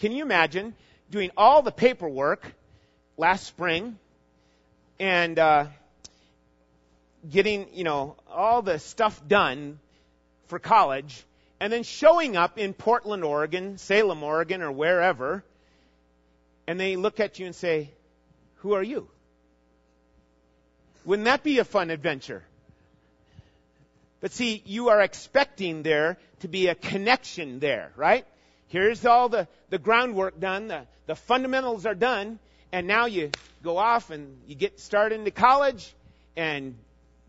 Can you imagine doing all the paperwork last spring and uh, getting, you know, all the stuff done for college and then showing up in Portland, Oregon, Salem, Oregon, or wherever, and they look at you and say, Who are you? Wouldn't that be a fun adventure? But see, you are expecting there to be a connection there, right? Here's all the, the groundwork done, the, the fundamentals are done, and now you go off and you get started into college, and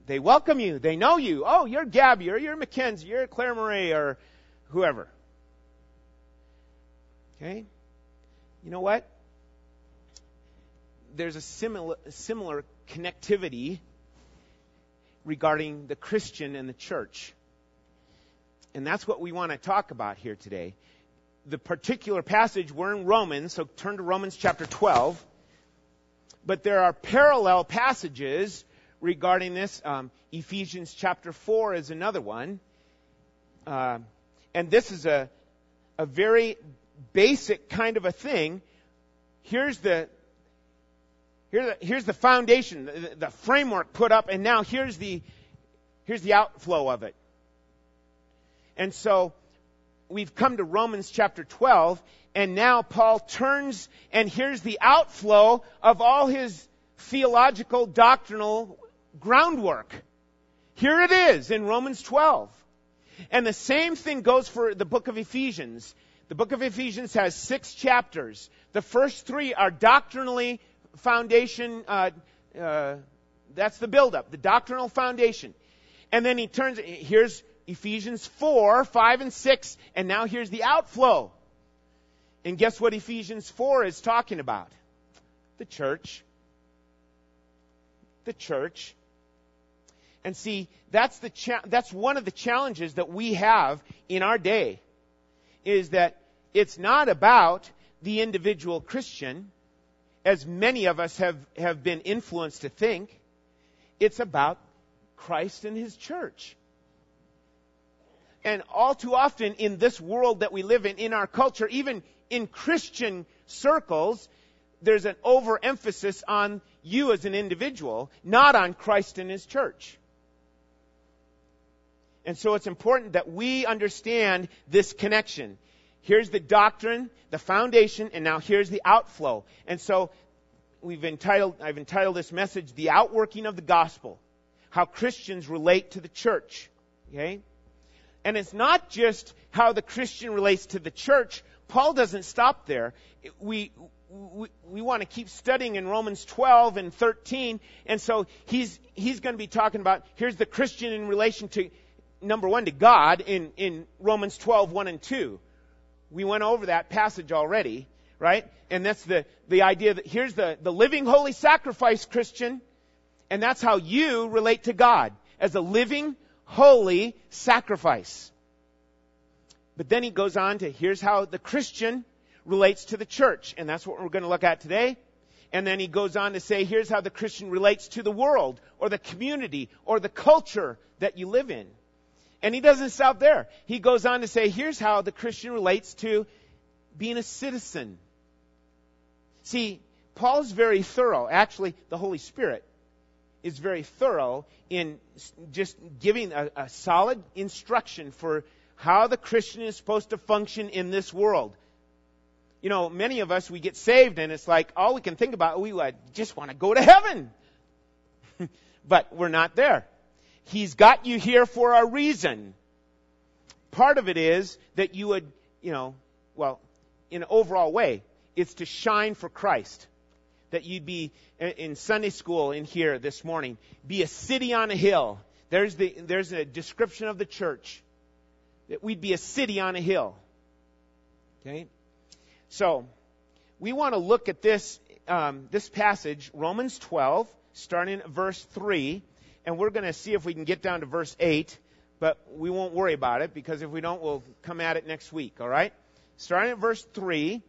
they welcome you, they know you. Oh, you're Gabby, or you're Mackenzie, you're Claire Marie, or whoever. Okay? You know what? There's a similar, similar connectivity regarding the Christian and the church. And that's what we want to talk about here today. The particular passage, we're in Romans, so turn to Romans chapter 12. But there are parallel passages regarding this. Um, Ephesians chapter 4 is another one. Uh, and this is a, a very basic kind of a thing. Here's the, here here's the foundation, the, the framework put up, and now here's the, here's the outflow of it. And so, we've come to Romans chapter 12, and now Paul turns, and here's the outflow of all his theological, doctrinal groundwork. Here it is in Romans 12. And the same thing goes for the book of Ephesians. The book of Ephesians has six chapters. The first three are doctrinally foundation, uh, uh, that's the buildup, the doctrinal foundation. And then he turns, here's Ephesians 4, 5, and 6, and now here's the outflow. And guess what Ephesians 4 is talking about? The church. The church. And see, that's the cha- that's one of the challenges that we have in our day is that it's not about the individual Christian as many of us have, have been influenced to think, it's about Christ and His church. And all too often in this world that we live in, in our culture, even in Christian circles, there's an overemphasis on you as an individual, not on Christ and His church. And so it's important that we understand this connection. Here's the doctrine, the foundation, and now here's the outflow. And so we've entitled, I've entitled this message, The Outworking of the Gospel. How Christians relate to the church. Okay? And it's not just how the Christian relates to the church. Paul doesn't stop there. We, we, we want to keep studying in Romans 12 and 13. And so he's, he's going to be talking about, here's the Christian in relation to, number one, to God in, in Romans 12, 1 and 2. We went over that passage already, right? And that's the, the idea that here's the, the living holy sacrifice, Christian. And that's how you relate to God as a living holy sacrifice. But then he goes on to here's how the Christian relates to the church. And that's what we're going to look at today. And then he goes on to say, here's how the Christian relates to the world or the community or the culture that you live in. And he doesn't stop there. He goes on to say, here's how the Christian relates to being a citizen. See, Paul's very thorough. Actually, the Holy Spirit is very thorough in just giving a, a solid instruction for how the Christian is supposed to function in this world. You know, many of us, we get saved and it's like all we can think about, we just want to go to heaven. but we're not there. He's got you here for a reason. Part of it is that you would, you know, well, in an overall way, it's to shine for Christ. That you'd be in Sunday school in here this morning, be a city on a hill. There's the, there's a description of the church. That we'd be a city on a hill. Okay? So, we want to look at this, um, this passage, Romans 12, starting at verse 3 and we're going to see if we can get down to verse 8, but we won't worry about it because if we don't, we'll come at it next week, all right? Starting at verse 3,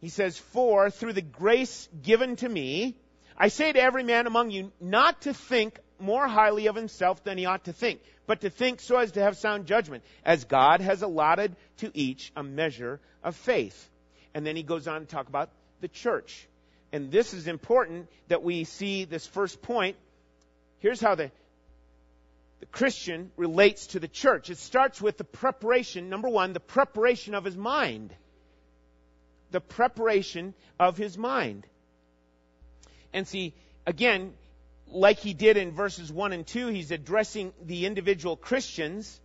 he says, For through the grace given to me, I say to every man among you not to think more highly of himself than he ought to think, but to think so as to have sound judgment, as God has allotted to each a measure of faith. And then he goes on to talk about the church. And this is important that we see this first point. Here's how the, the Christian relates to the church. It starts with the preparation, number one, the preparation of his mind. The preparation of his mind. And see, again, like he did in verses 1 and 2, he's addressing the individual Christians.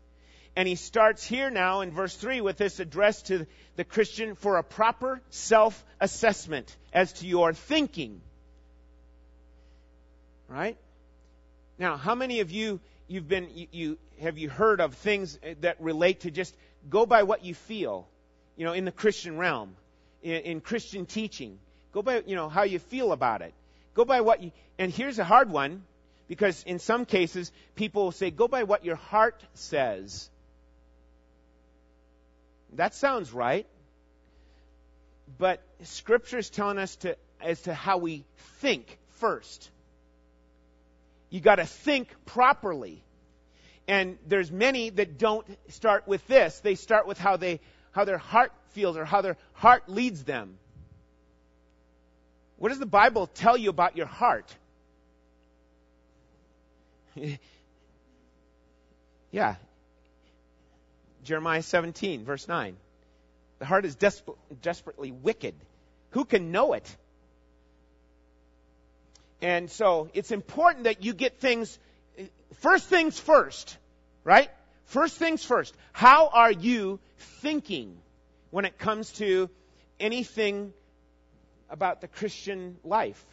And he starts here now in verse 3 with this address to the Christian for a proper self assessment as to your thinking. Right? Now, how many of you you've been you, you have you heard of things that relate to just go by what you feel, you know, in the Christian realm, in, in Christian teaching. Go by you know how you feel about it. Go by what you and here's a hard one because in some cases people will say go by what your heart says. That sounds right. But scripture is telling us to as to how we think first. You got to think properly. And there's many that don't start with this. They start with how they how their heart feels or how their heart leads them. What does the Bible tell you about your heart? yeah. Jeremiah 17, verse 9. The heart is desper- desperately wicked. Who can know it? And so it's important that you get things, first things first, right? First things first. How are you thinking when it comes to anything about the Christian life?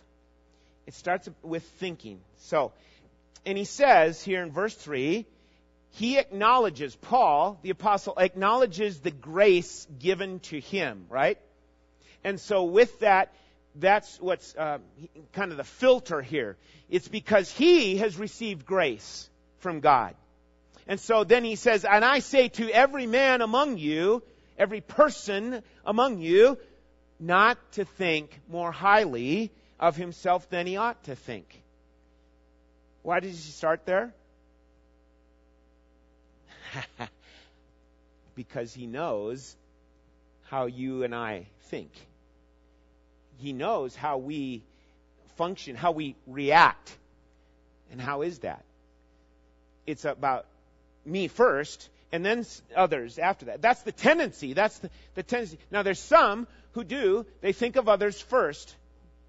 It starts with thinking. So, and he says here in verse 3, he acknowledges, Paul, the apostle, acknowledges the grace given to him, right? And so with that, that's what's uh, kind of the filter here. It's because he has received grace from God. And so then he says, and I say to every man among you, every person among you, not to think more highly of himself than he ought to think. Why did he start there? because he knows how you and I think. He knows how we function, how we react. And how is that? It's about me first and then others after that. That's the tendency. That's the, the tendency. Now there's some who do, they think of others first,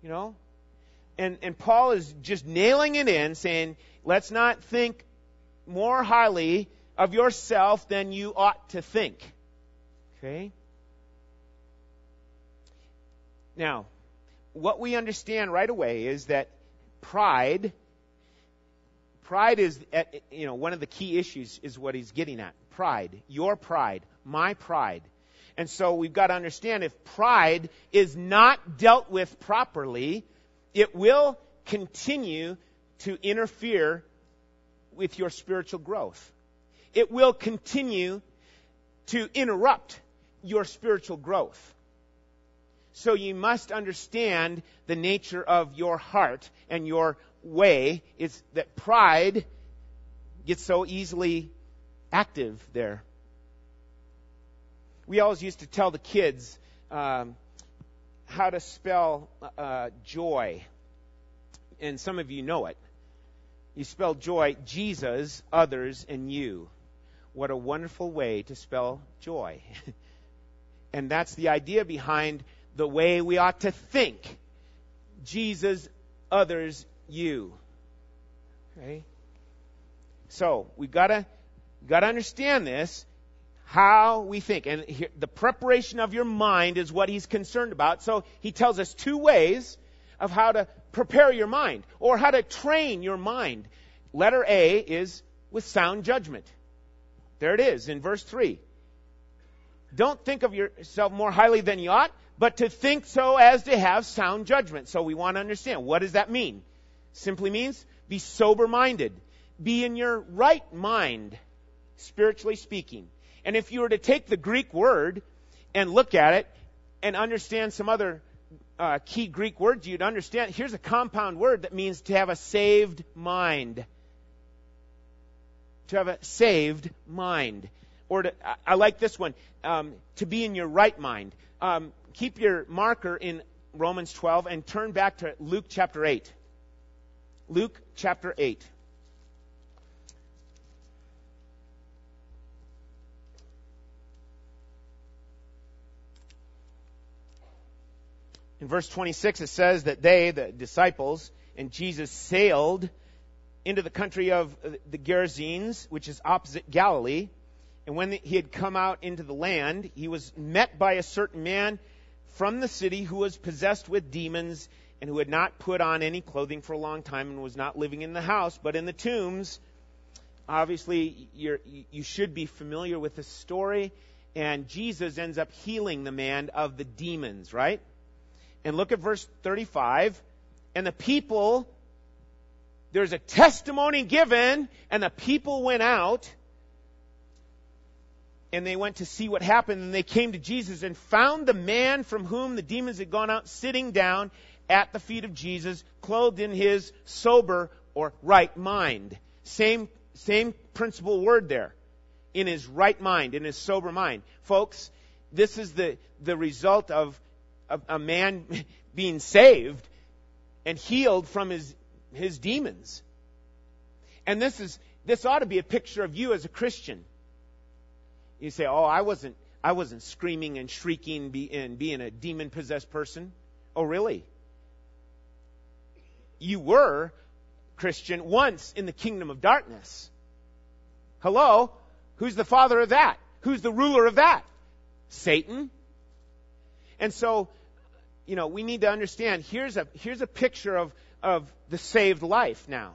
you know? And, and Paul is just nailing it in, saying, let's not think more highly of yourself than you ought to think. Okay? Now, what we understand right away is that pride pride is eh, eh, you know one of the key issues is what he's getting at pride your pride my pride. And so we've got to understand if pride is not dealt with properly it will continue to interfere with your spiritual growth. It will continue to interrupt your spiritual growth. So you must understand the nature of your heart and your way is that pride gets so easily active there. We always used to tell the kids um, how to spell uh, joy, and some of you know it. You spell joy, Jesus, others, and you. What a wonderful way to spell joy. and that's the idea behind the way we ought to think. Jesus, others, you. Okay? So, we've got to got to understand this how we think and here, the preparation of your mind is what he's concerned about. So, he tells us two ways of how to prepare your mind or how to train your mind. Letter A is with sound judgment. There it is in verse 3. Don't think of yourself more highly than you ought, but to think so as to have sound judgment. So we want to understand what does that mean? Simply means be sober minded. Be in your right mind, spiritually speaking. And if you were to take the Greek word and look at it and understand some other uh, key Greek words, you'd understand here's a compound word that means to have a saved mind. To have a saved mind. Or to, I like this one, um, to be in your right mind. Um, keep your marker in Romans 12 and turn back to Luke chapter 8. Luke chapter 8. In verse 26, it says that they, the disciples, and Jesus sailed into the country of the Gerasenes, which is opposite Galilee. And when he had come out into the land, he was met by a certain man from the city who was possessed with demons and who had not put on any clothing for a long time and was not living in the house, but in the tombs. Obviously, you should be familiar with the story. And Jesus ends up healing the man of the demons, right? And look at verse 35. And the people, there's a testimony given, and the people went out, and they went to see what happened, and they came to Jesus and found the man from whom the demons had gone out sitting down at the feet of Jesus, clothed in his sober or right mind. Same, same principal word there. In his right mind, in his sober mind. Folks, this is the, the result of a, a man being saved and healed from his, his demons. And this is, this ought to be a picture of you as a Christian. You say, oh, I wasn't, I wasn't screaming and shrieking and being a demon possessed person. Oh, really? You were Christian once in the kingdom of darkness. Hello? Who's the father of that? Who's the ruler of that? Satan. And so you know, we need to understand here's a, here's a picture of, of the saved life now.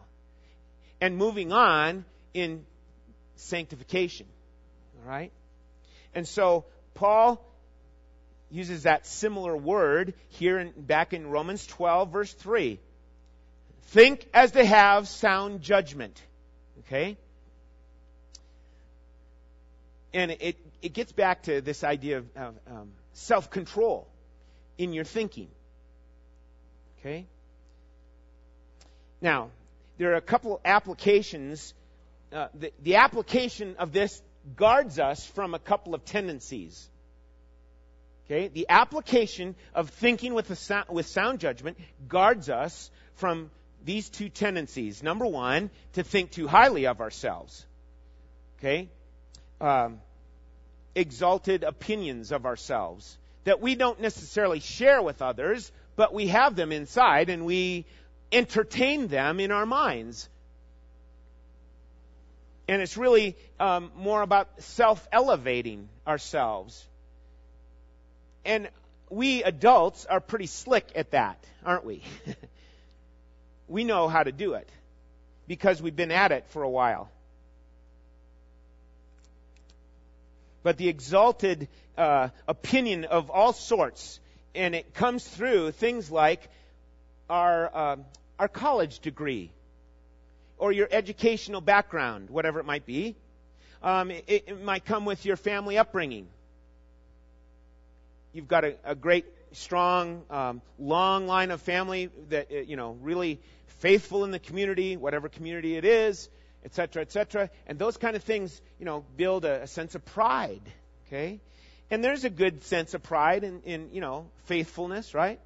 And moving on in sanctification. All right? And so Paul uses that similar word here in, back in Romans 12 verse 3. Think as to have sound judgment. Okay? And it, it gets back to this idea of, of um, self-control in your thinking. Okay? Now, there are a couple applications. Uh, the, the application of this guards us from a couple of tendencies. Okay? The application of thinking with, sound, with sound judgment guards us from these two tendencies. Number one, to think too highly of ourselves. Okay? Um, exalted opinions of ourselves that we don't necessarily share with others, but we have them inside and we entertain them in our minds. And it's really um, more about self elevating ourselves. And we adults are pretty slick at that, aren't we? we know how to do it because we've been at it for a while. But the exalted uh, opinion of all sorts, and it comes through things like our uh, our college degree, or your educational background, whatever it might be. Um, it, it, might come with your family upbringing. You've got a, a great, strong, um, long line of family that uh, you know really faithful in the community, whatever community it is etc., etc. And those kind of things, you know, build a, a, sense of pride. Okay? And there's a good sense of pride in, in, you know, faithfulness, right?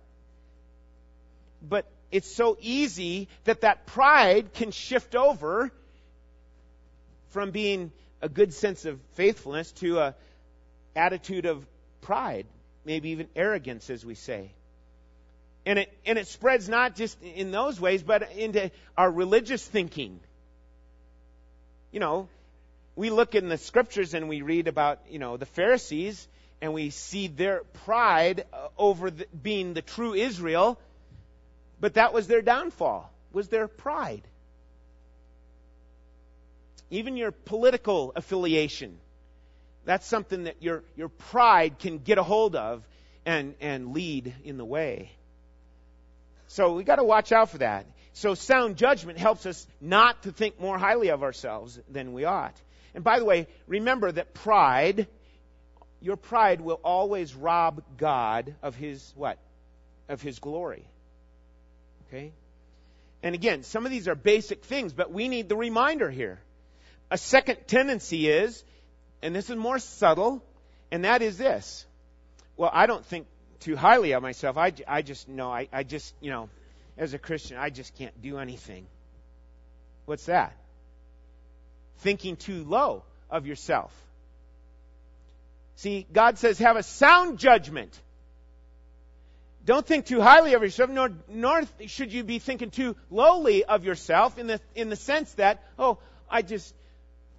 But it's so easy that that pride can shift over from being a good sense of faithfulness to a attitude of pride, maybe even arrogance, as we say. And it, and it spreads not just in those ways, but into our religious thinking you know, we look in the scriptures and we read about, you know, the Pharisees and we see their pride uh, over the, being the true Israel, but that was their downfall, was their pride. Even your political affiliation, that's something that your, your pride can get a hold of and, and lead in the way. So we got to watch out for that. So sound judgment helps us not to think more highly of ourselves than we ought. And by the way, remember that pride, your pride will always rob God of his what? Of his glory. Okay? And again, some of these are basic things, but we need the reminder here. A second tendency is, and this is more subtle, and that is this. Well, I don't think too highly of myself. I, I just, know, I, I just, you know, as a Christian, I just can't do anything. What's that? Thinking too low of yourself. See, God says have a sound judgment. Don't think too highly of yourself, nor, nor should you be thinking too lowly of yourself in the, in the sense that, oh, I just,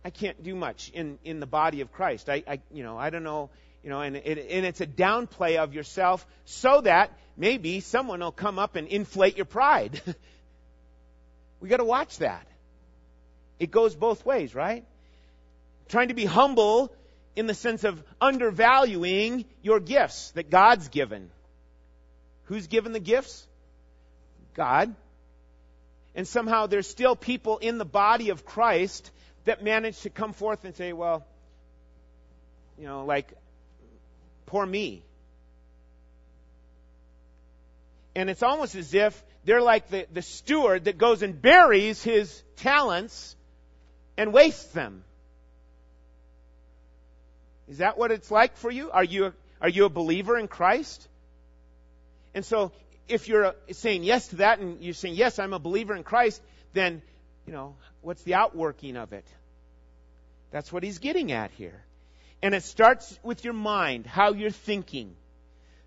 I can't do much in, in the body of Christ. I, I you know, I don't know, you know, and, it, and it's a downplay of yourself so that maybe someone will come up and inflate your pride. we got to watch that. It goes both ways, right? Trying to be humble in the sense of undervaluing your gifts that God's given. Who's given the gifts? God. And somehow there's still people in the body of Christ that manage to come forth and say, well, you know, like, poor me. And it's almost as if they're like the, the steward that goes and buries his talents and wastes them. Is that what it's like for you? Are you a, are you a believer in Christ? And so, if you're saying yes to that and you're saying, yes, I'm a believer in Christ, then, you know, what's the outworking of it? That's what he's getting at here. And it starts with your mind, how you're thinking.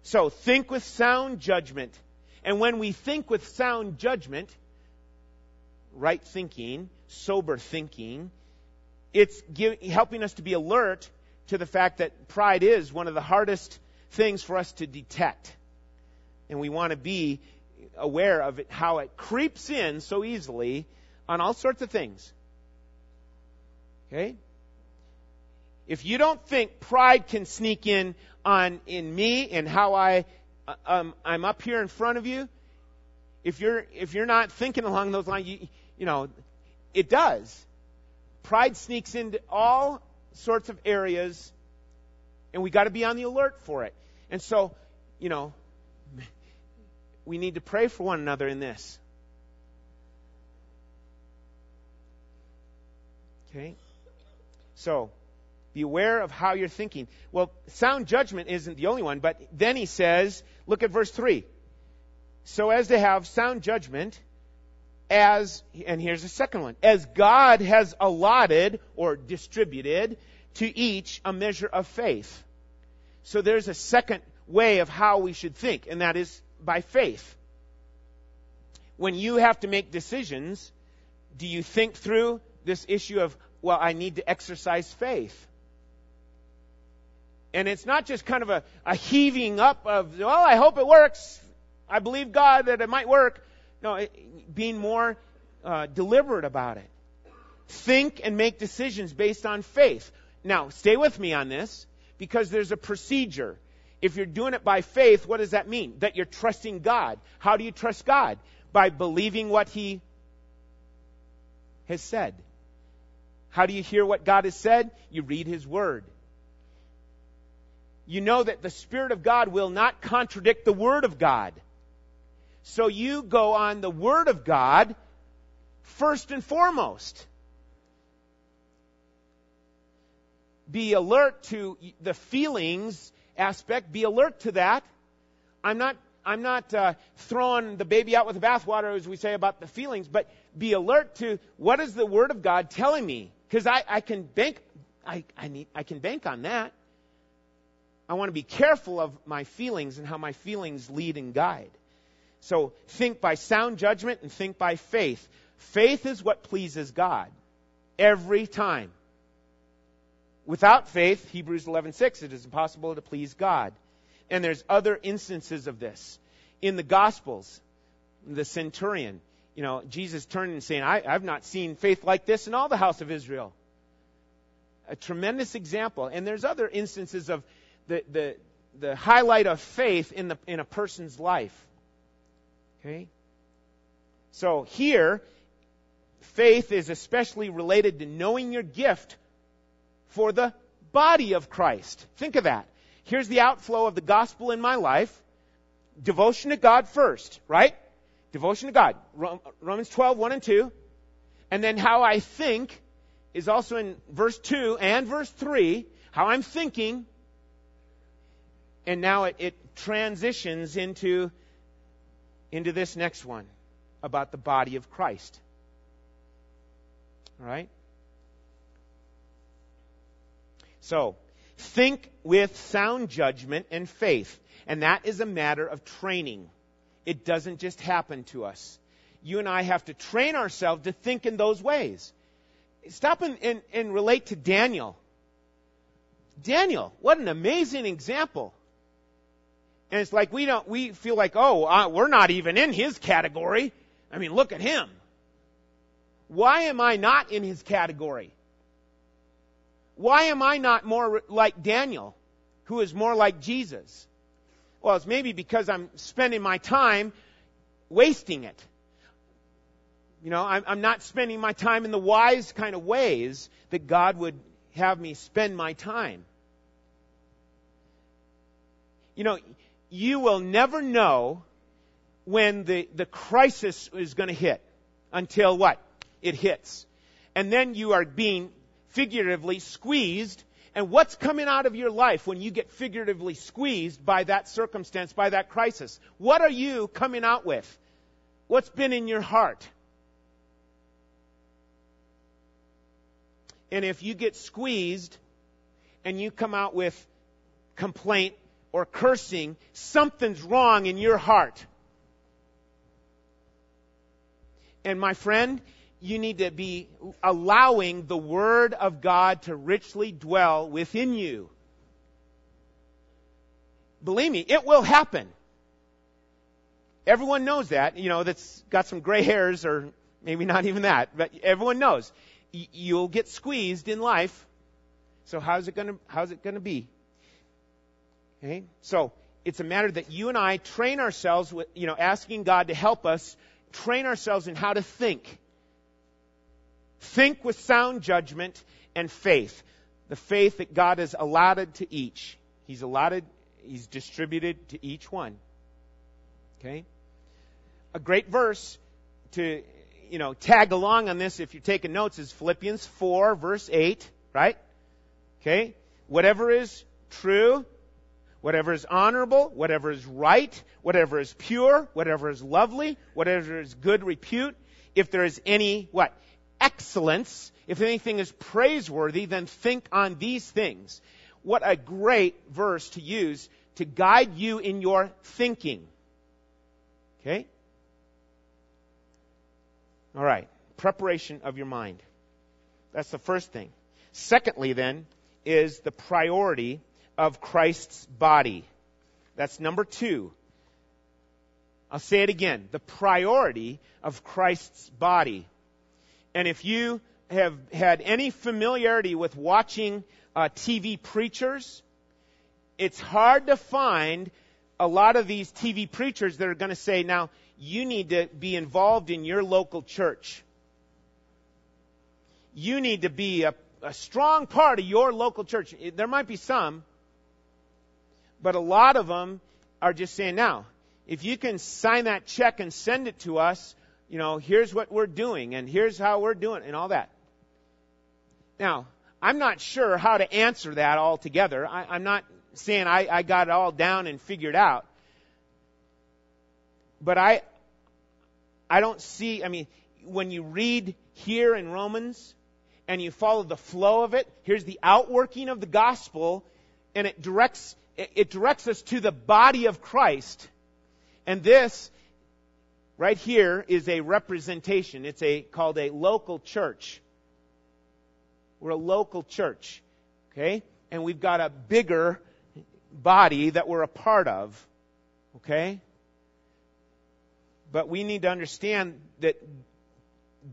So, think with sound judgment. And when we think with sound judgment, right thinking, sober thinking, it's give, helping us to be alert to the fact that pride is one of the hardest things for us to detect. And we want to be aware of it, how it creeps in so easily on all sorts of things. Okay? If you don't think pride can sneak in on in me and how I um, I'm up here in front of you, if you're if you're not thinking along those lines, you, you know, it does. Pride sneaks into all sorts of areas, and we got to be on the alert for it. And so, you know, we need to pray for one another in this. Okay? So, be aware of how you're thinking. Well, sound judgment isn't the only one, but then he says, look at verse 3. So as to have sound judgment, as, and here's the second one, as God has allotted or distributed to each a measure of faith. So there's a second way of how we should think, and that is by faith. When you have to make decisions, do you think through this issue of, well, I need to exercise faith? And it's not just kind of a, a heaving up of, well, I hope it works. I believe God that it might work. No, it, being more uh, deliberate about it. Think and make decisions based on faith. Now, stay with me on this because there's a procedure. If you're doing it by faith, what does that mean? That you're trusting God. How do you trust God? By believing what He has said. How do you hear what God has said? You read His Word. You know that the Spirit of God will not contradict the Word of God. So you go on the Word of God first and foremost. Be alert to the feelings aspect. Be alert to that. I'm not, I'm not uh, throwing the baby out with the bathwater, as we say about the feelings, but be alert to what is the Word of God telling me? Because I, I can bank, I, I, need, I can bank on that. I want to be careful of my feelings and how my feelings lead and guide. So think by sound judgment and think by faith. Faith is what pleases God every time. Without faith, Hebrews 11:6, it is impossible to please God. And there's other instances of this. In the Gospels, the centurion, you know, Jesus turning and saying, I, I've not seen faith like this in all the house of Israel. A tremendous example. And there's other instances of the, the, the highlight of faith in, the, in a person's life. Okay? So here, faith is especially related to knowing your gift for the body of Christ. Think of that. Here's the outflow of the gospel in my life. Devotion to God first, right? Devotion to God. Romans 12, 1 and 2. And then how I think is also in verse 2 and verse 3. How I'm thinking And now it, it transitions into, into this next one about the body of Christ. All right? So, think with sound judgment and faith. And that is a matter of training. It doesn't just happen to us. You and I have to train ourselves to think in those ways. Stop and, and, and relate to Daniel. Daniel, what an amazing example. And it's like we don't, we feel like, oh, uh, we're not even in his category. I mean, look at him. Why am I not in his category? Why am I not more like Daniel, who is more like Jesus? Well, it's maybe because I'm spending my time wasting it. You know, I'm, I'm not spending my time in the wise kind of ways that God would have me spend my time. You know, you will never know when the, the crisis is going to hit until what? It hits. And then you are being figuratively squeezed. And what's coming out of your life when you get figuratively squeezed by that circumstance, by that crisis? What are you coming out with? What's been in your heart? And if you get squeezed and you come out with complaint or cursing, something's wrong in your heart. And my friend, you need to be allowing the Word of God to richly dwell within you. Believe me, it will happen. Everyone knows that, you know, that's got some gray hairs or maybe not even that, but everyone knows. You'll get squeezed in life. So how's it gonna, how's it gonna be? Okay? So, it's a matter that you and I train ourselves with, you know, asking God to help us train ourselves in how to think. Think with sound judgment and faith. The faith that God has allotted to each. He's allotted, He's distributed to each one. Okay? A great verse to, you know, tag along on this if you're taking notes is Philippians 4 verse 8, right? Okay? Whatever is true, whatever is honorable, whatever is right, whatever is pure, whatever is lovely, whatever is good repute, if there is any, what? excellence, if anything is praiseworthy, then think on these things. What a great verse to use to guide you in your thinking. Okay? All right. Preparation of your mind. That's the first thing. Secondly, then, is the priority of Christ's body. That's number two. I'll say it again. The priority of Christ's body. And if you have had any familiarity with watching uh, TV preachers, it's hard to find a lot of these TV preachers that are going to say, now, you need to be involved in your local church. You need to be a, a strong part of your local church. There might be some, but a lot of them are just saying, now, if you can sign that check and send it to us, you know, here's what we're doing and here's how we're doing and all that. Now, I'm not sure how to answer that altogether. I, I'm not saying I, I got it all down and figured out. But I, I don't see, I mean, when you read here in Romans and you follow the flow of it, here's the outworking of the gospel and it directs, it, directs us to the body of Christ. And this right here is a representation. It's a called a local church. We're a local church. Okay? And we've got a bigger body that we're a part of. Okay? But we need to understand that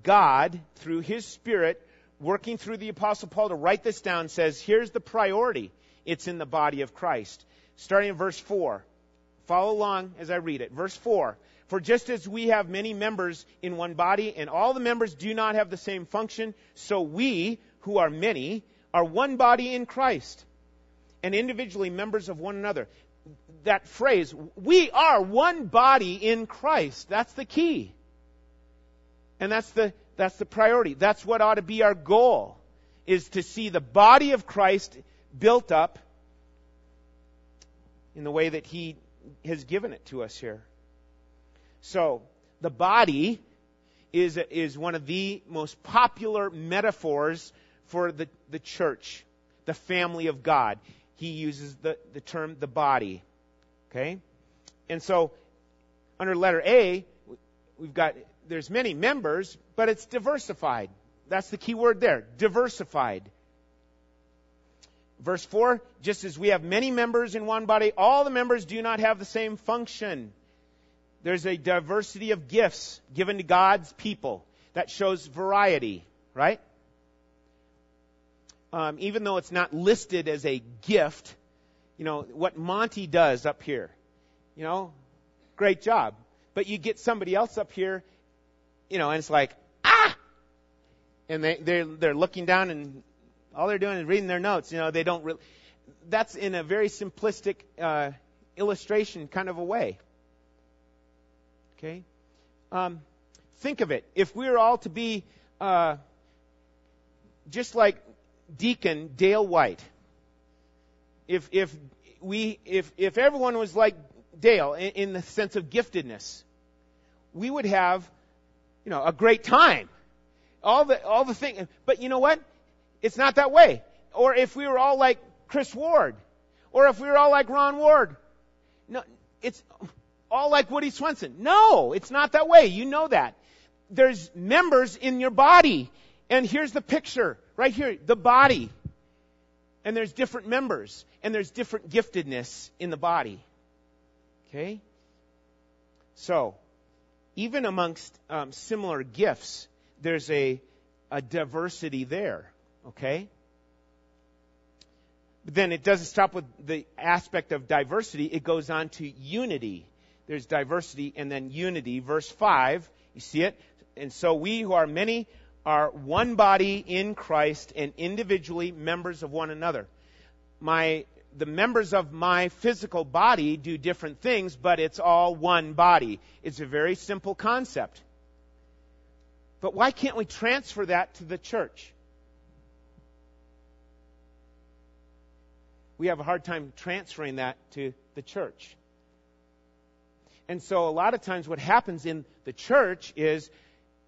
God, through His Spirit, working through the Apostle Paul to write this down, says, here's the priority. It's in the body of Christ. Starting in verse 4. Follow along as I read it. Verse 4. For just as we have many members in one body, and all the members do not have the same function, so we, who are many, are one body in Christ, and individually members of one another. That phrase, we are one body in Christ, that's the key. And that's the, that's the priority. That's what ought to be our goal, is to see the body of Christ built up in the way that He has given it to us here. So, the body is, is one of the most popular metaphors for the, the church, the family of God. He uses the, the term the body. Okay? And so, under letter A, we've got, there's many members, but it's diversified. That's the key word there. Diversified. Verse 4, just as we have many members in one body, all the members do not have the same function. There's a diversity of gifts given to God's people that shows variety, right? Um, even though it's not listed as a gift, you know, what Monty does up here, you know, great job. But you get somebody else up here, you know, and it's like, ah! And they, they're, they're looking down and all they're doing is reading their notes. You know, they don't really. That's in a very simplistic uh, illustration kind of a way. Okay? Um, think of it. If we were all to be uh, just like Deacon Dale White, if if we if if everyone was like Dale in, in the sense of giftedness, we would have, you know, a great time. All the all the thing. But you know what? It's not that way. Or if we were all like Chris Ward, or if we were all like Ron Ward. No, it's all like Woody Swenson. No, it's not that way. You know that. There's members in your body. And here's the picture right here the body. And there's different members. And there's different giftedness in the body. Okay? So, even amongst um, similar gifts, there's a, a diversity there. Okay? But then it doesn't stop with the aspect of diversity, it goes on to unity. There's diversity and then unity. Verse 5, you see it? And so we who are many are one body in Christ and individually members of one another. My the members of my physical body do different things, but it's all one body. It's a very simple concept. But why can't we transfer that to the church? We have a hard time transferring that to the church. And so a lot of times what happens in the church is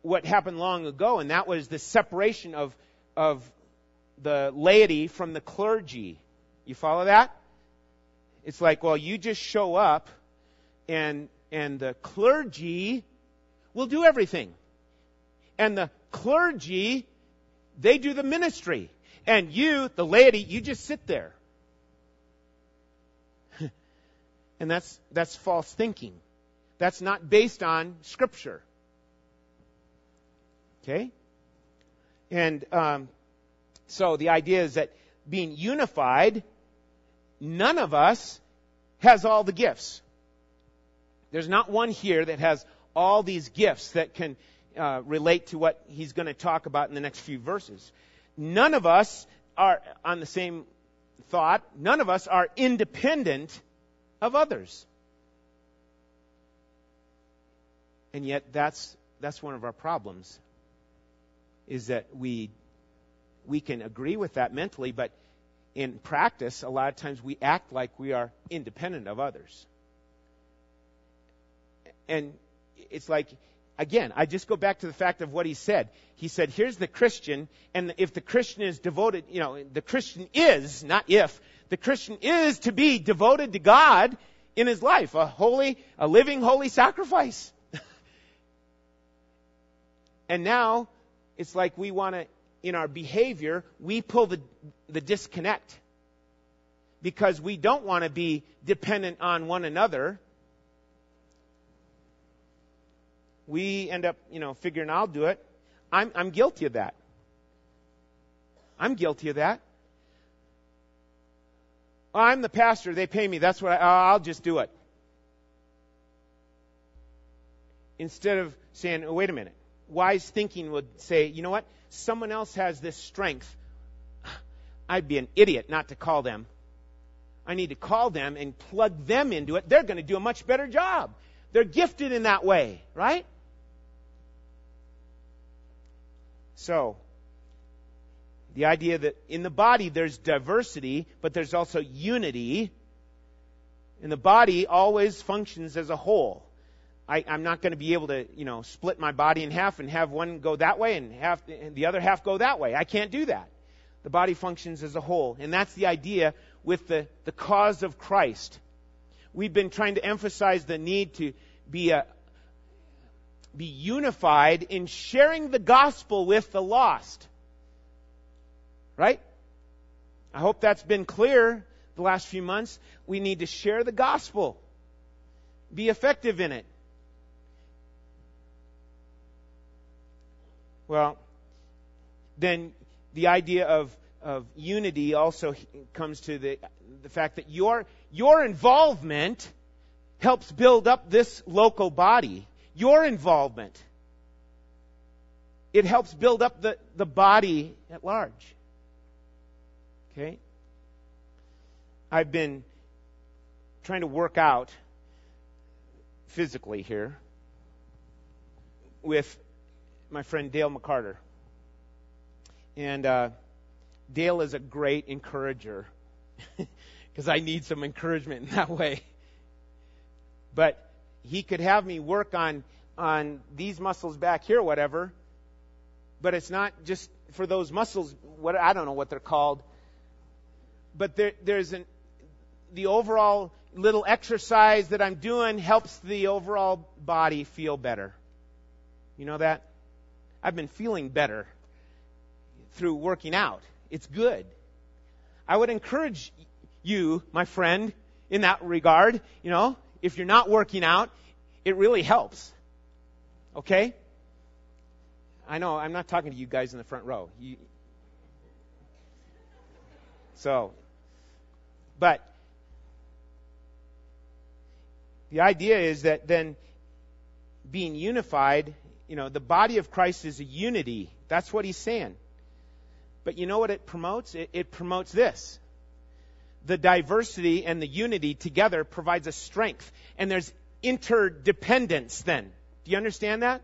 what happened long ago, and that was the separation of, of the laity from the clergy. You follow that? It's like, well, you just show up and, and the clergy will do everything. And the clergy, they do the ministry. And you, the laity, you just sit there. And that's, that's false thinking. That's not based on Scripture. Okay? And um, so the idea is that being unified, none of us has all the gifts. There's not one here that has all these gifts that can uh, relate to what he's going to talk about in the next few verses. None of us are on the same thought. None of us are independent of others. And yet that's that's one of our problems is that we we can agree with that mentally, but in practice, a lot of times we act like we are independent of others. And it's like, again, I just go back to the fact of what he said. He said, here's the Christian, and if the Christian is devoted, you know, the Christian is, not if, the Christian is to be devoted to God in his life, a holy, a living holy sacrifice. and now it's like we want to, in our behavior, we pull the, the disconnect because we don't want to be dependent on one another. We end up, you know, figuring I'll do it. I'm, I'm guilty of that. I'm guilty of that. I'm the pastor. They pay me. That's what I, I'll just do it. Instead of saying, oh, wait a minute. Wise thinking would say, you know what? Someone else has this strength. I'd be an idiot not to call them. I need to call them and plug them into it. They're going to do a much better job. They're gifted in that way, right? So, the idea that in the body there's diversity, but there's also unity. And the body always functions as a whole. I, I'm not going to be able to, you know, split my body in half and have one go that way and half and the other half go that way. I can't do that. The body functions as a whole. And that's the idea with the, the cause of Christ. We've been trying to emphasize the need to be a, be unified in sharing the gospel with the lost. Right? I hope that's been clear the last few months. We need to share the gospel. Be effective in it. Well, then the idea of, of unity also comes to the, the fact that your, your involvement helps build up this local body. Your involvement. It helps build up the, the body at large. Okay? I've been trying to work out physically here with my friend Dale McCarter. And uh, Dale is a great encourager because I need some encouragement in that way. But he could have me work on on these muscles back here, whatever. But it's not just for those muscles. What I don't know what they're called. But there, there's an the overall little exercise that I'm doing helps the overall body feel better. You know that? I've been feeling better through working out. It's good. I would encourage you, my friend, in that regard, you know, if you're not working out, it really helps. Okay? I know, I'm not talking to you guys in the front row. You, so, but the idea is that then being unified, you know, the body of Christ is a unity. That's what he's saying. But you know what it promotes? It, it promotes this. The diversity and the unity together provides a strength. And there's interdependence then. Do you understand that?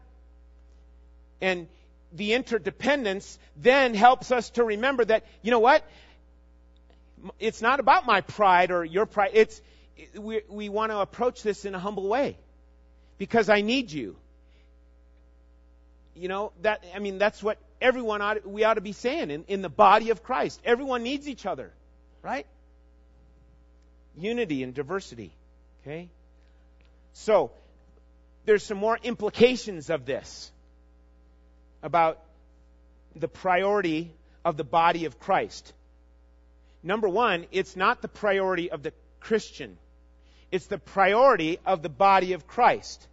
And the interdependence then helps us to remember that, you know what? It's not about my pride or your pride. It's, we, we want to approach this in a humble way. Because I need you. You know, that, I mean, that's what everyone ought, we ought to be saying in, in the body of Christ. Everyone needs each other, right? Unity and diversity. Okay? So, there's some more implications of this about the priority of the body of Christ. Number one, it's not the priority of the Christian. It's the priority of the body of Christ.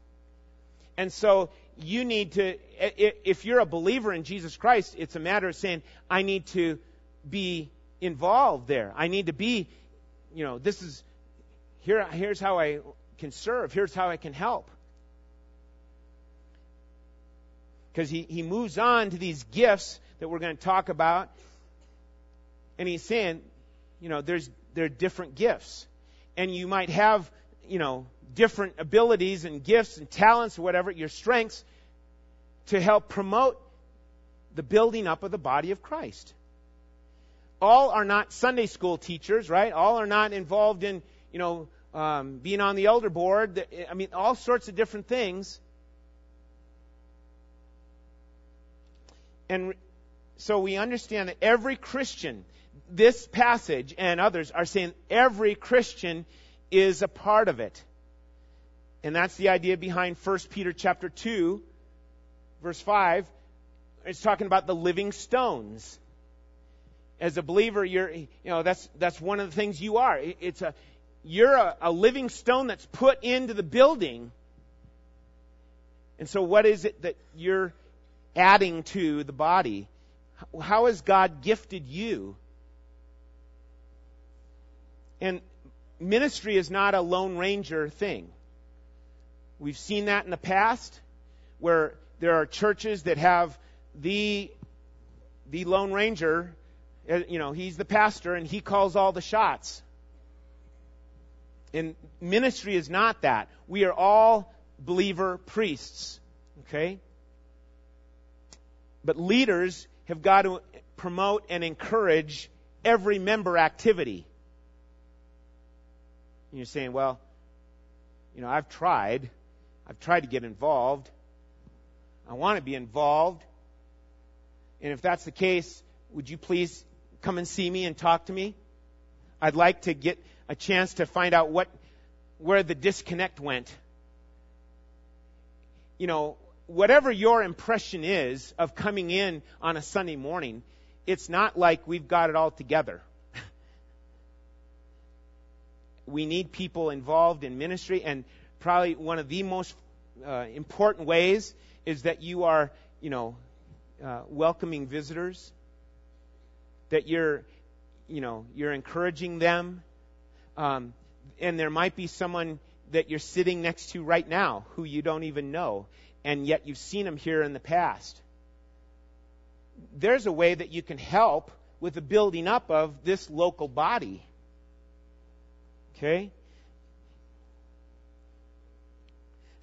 And so you need to, if you're a believer in Jesus Christ, it's a matter of saying, I need to be involved there. I need to be, you know, this is, here, here's how I can serve. Here's how I can help. Because he, he moves on to these gifts that we're going to talk about. And he's saying, you know, there's, there are different gifts. And you might have, you know, different abilities and gifts and talents or whatever, your strengths, to help promote the building up of the body of Christ. All are not Sunday school teachers, right? All are not involved in, you know, um, being on the elder board. I mean, all sorts of different things. And so we understand that every Christian, this passage and others are saying every Christian is a part of it. And that's the idea behind 1 Peter chapter 2, verse 5. It's talking about the living stones. As a believer, you're, you know, that's, that's one of the things you are. It's a, you're a, a living stone that's put into the building. And so what is it that you're adding to the body? How has God gifted you? And ministry is not a lone ranger thing. We've seen that in the past where there are churches that have the the lone ranger Uh, you know he's the pastor and he calls all the shots and ministry is not that we are all believer priests okay but leaders have got to promote and encourage every member activity and you're saying well you know, I've tried. I've tried to get involved. I want to be involved. And if that's the case, would you please come and see me and talk to me? I'd like to get a chance to find out what, where the disconnect went. You know, whatever your impression is of coming in on a Sunday morning, it's not like we've got it all together. we need people involved in ministry, and probably one of the most uh, important ways is that you are, you know, uh, welcoming visitors, that you're, you know, you're encouraging them, um, and there might be someone that you're sitting next to right now who you don't even know, and yet you've seen them here in the past. There's a way that you can help with the building up of this local body. Okay?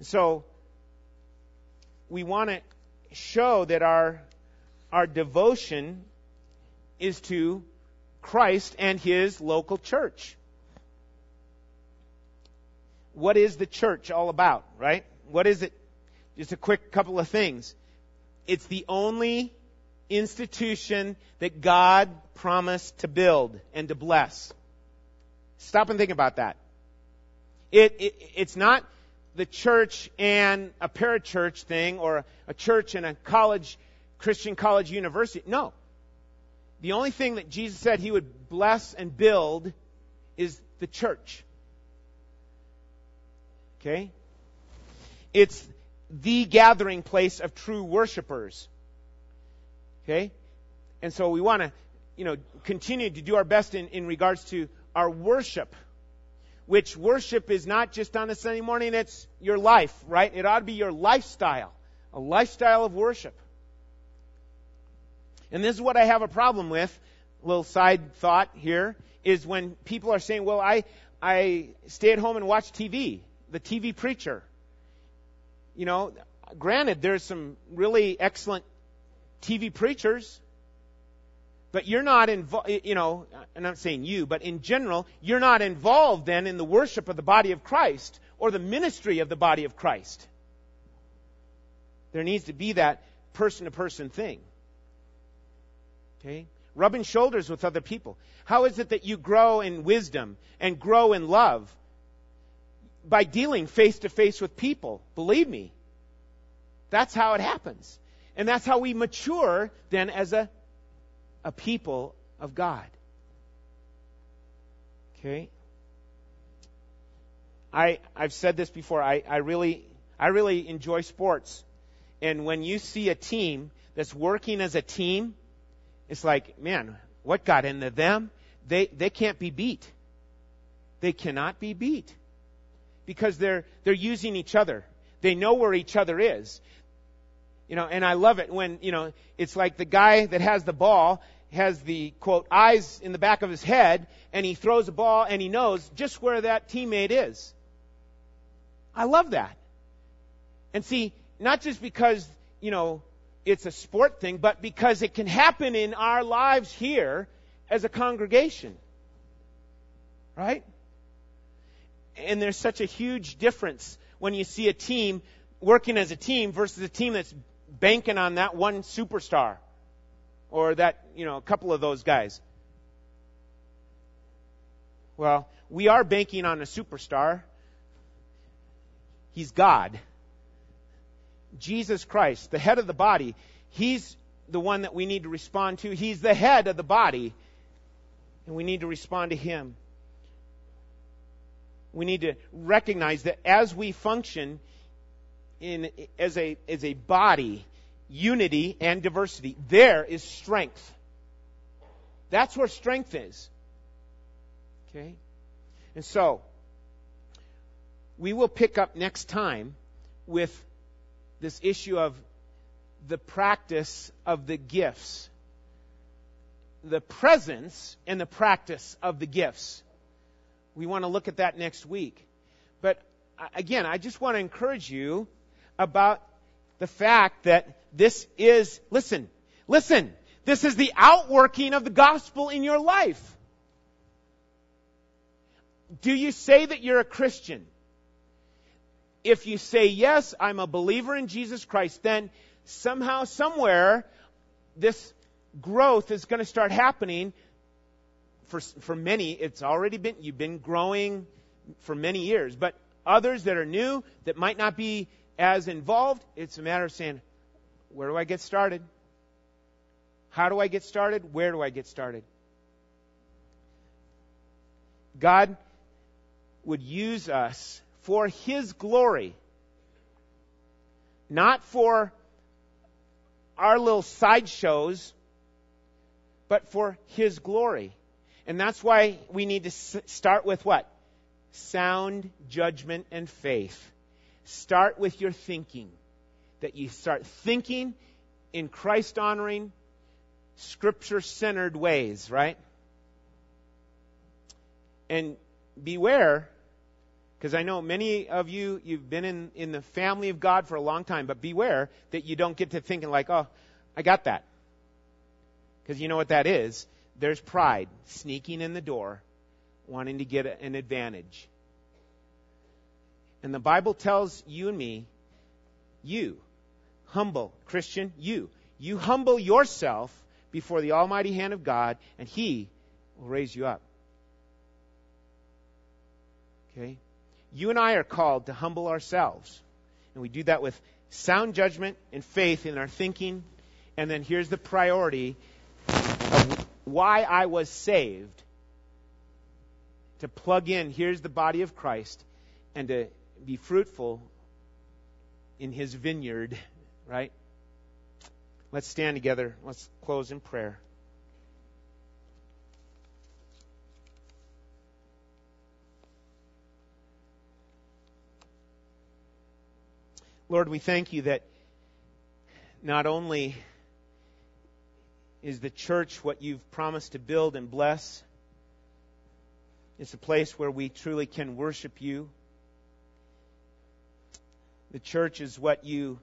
So, we want to show that our, our devotion is to Christ and His local church. What is the church all about, right? What is it? Just a quick couple of things. It's the only institution that God promised to build and to bless. Stop and think about that. It, it, it's not the church and a parachurch thing or a church and a college, Christian college university. No. The only thing that Jesus said he would bless and build is the church. Okay? It's the gathering place of true worshipers. Okay? And so we want to, you know, continue to do our best in, in regards to our worship which worship is not just on a Sunday morning, it's your life, right? It ought to be your lifestyle, a lifestyle of worship. And this is what I have a problem with, little side thought here, is when people are saying, well, I, I stay at home and watch TV, the TV preacher. You know, granted, there's some really excellent TV preachers, but you're not involved, you know, I'm not saying you, but in general, you're not involved then in the worship of the body of Christ or the ministry of the body of Christ. There needs to be that person to person thing. Okay? Rubbing shoulders with other people. How is it that you grow in wisdom and grow in love? By dealing face to face with people. Believe me. That's how it happens. And that's how we mature then as a a people of God. Okay? I, I've said this before. I, I really, I really enjoy sports. And when you see a team that's working as a team, it's like, man, what got into them? They, they can't be beat. They cannot be beat. Because they're, they're using each other. They know where each other is. You know, and I love it when, you know, it's like the guy that has the ball has the quote eyes in the back of his head and he throws a ball and he knows just where that teammate is. I love that. And see, not just because, you know, it's a sport thing, but because it can happen in our lives here as a congregation. Right? And there's such a huge difference when you see a team working as a team versus a team that's banking on that one superstar or that, you know, a couple of those guys. Well, we are banking on a superstar. He's God. Jesus Christ, the head of the body, He's the one that we need to respond to. He's the head of the body, and we need to respond to Him. We need to recognize that as we function in, as, a, as a body, unity and diversity. There is strength. That's where strength is. Okay? And so, we will pick up next time with this issue of the practice of the gifts. The presence and the practice of the gifts. We want to look at that next week. But again, I just want to encourage you about the fact that this is, listen, listen, this is the outworking of the gospel in your life. Do you say that you're a Christian? If you say, yes, I'm a believer in Jesus Christ, then somehow, somewhere, this growth is going to start happening. For, for many, it's already been, you've been growing for many years. But others that are new, that might not be as involved, it's a matter of saying, where do I get started? How do I get started? Where do I get started? God would use us for His glory, not for our little sideshows, but for His glory. And that's why we need to start with what? Sound judgment and faith. Start with your thinking. That you start thinking in Christ honoring, scripture centered ways, right? And beware, because I know many of you, you've been in, in the family of God for a long time, but beware that you don't get to thinking like, oh, I got that. Because you know what that is? There's pride sneaking in the door, wanting to get an advantage. And the Bible tells you and me, you, humble Christian, you, you humble yourself before the almighty hand of God, and He will raise you up. Okay? You and I are called to humble ourselves. And we do that with sound judgment and faith in our thinking. And then here's the priority of why I was saved. To plug in, here's the body of Christ, and to be fruitful in his vineyard, right? Let's stand together. Let's close in prayer. Lord, we thank you that not only is the church what you've promised to build and bless, it's a place where we truly can worship you. The church is what you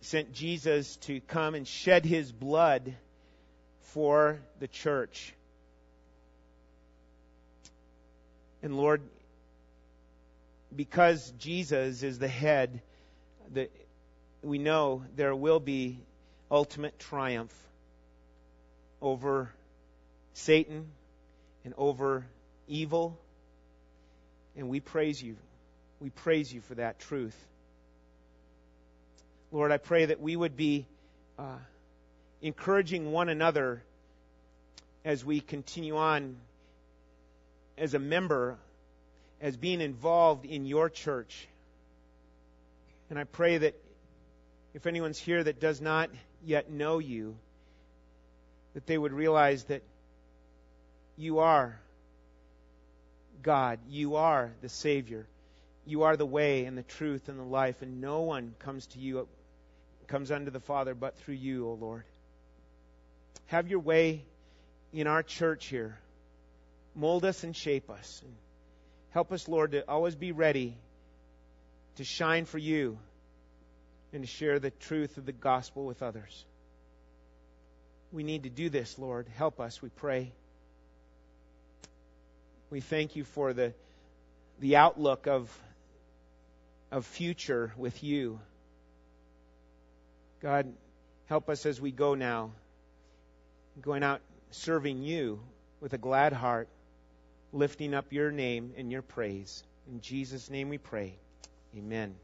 sent Jesus to come and shed his blood for the church. And Lord, because Jesus is the head, the, we know there will be ultimate triumph over Satan and over evil. And we praise you. We praise you for that truth. Lord, I pray that we would be uh, encouraging one another as we continue on as a member, as being involved in your church. And I pray that if anyone's here that does not yet know you, that they would realize that you are God. You are the Savior. You are the way and the truth and the life, and no one comes to you comes unto the Father but through you, O Lord. Have your way in our church here. Mold us and shape us. Help us, Lord, to always be ready to shine for you and to share the truth of the gospel with others. We need to do this, Lord. Help us, we pray. We thank you for the, the outlook of, of future with you. God, help us as we go now, going out serving you with a glad heart, lifting up your name and your praise. In Jesus' name we pray. Amen.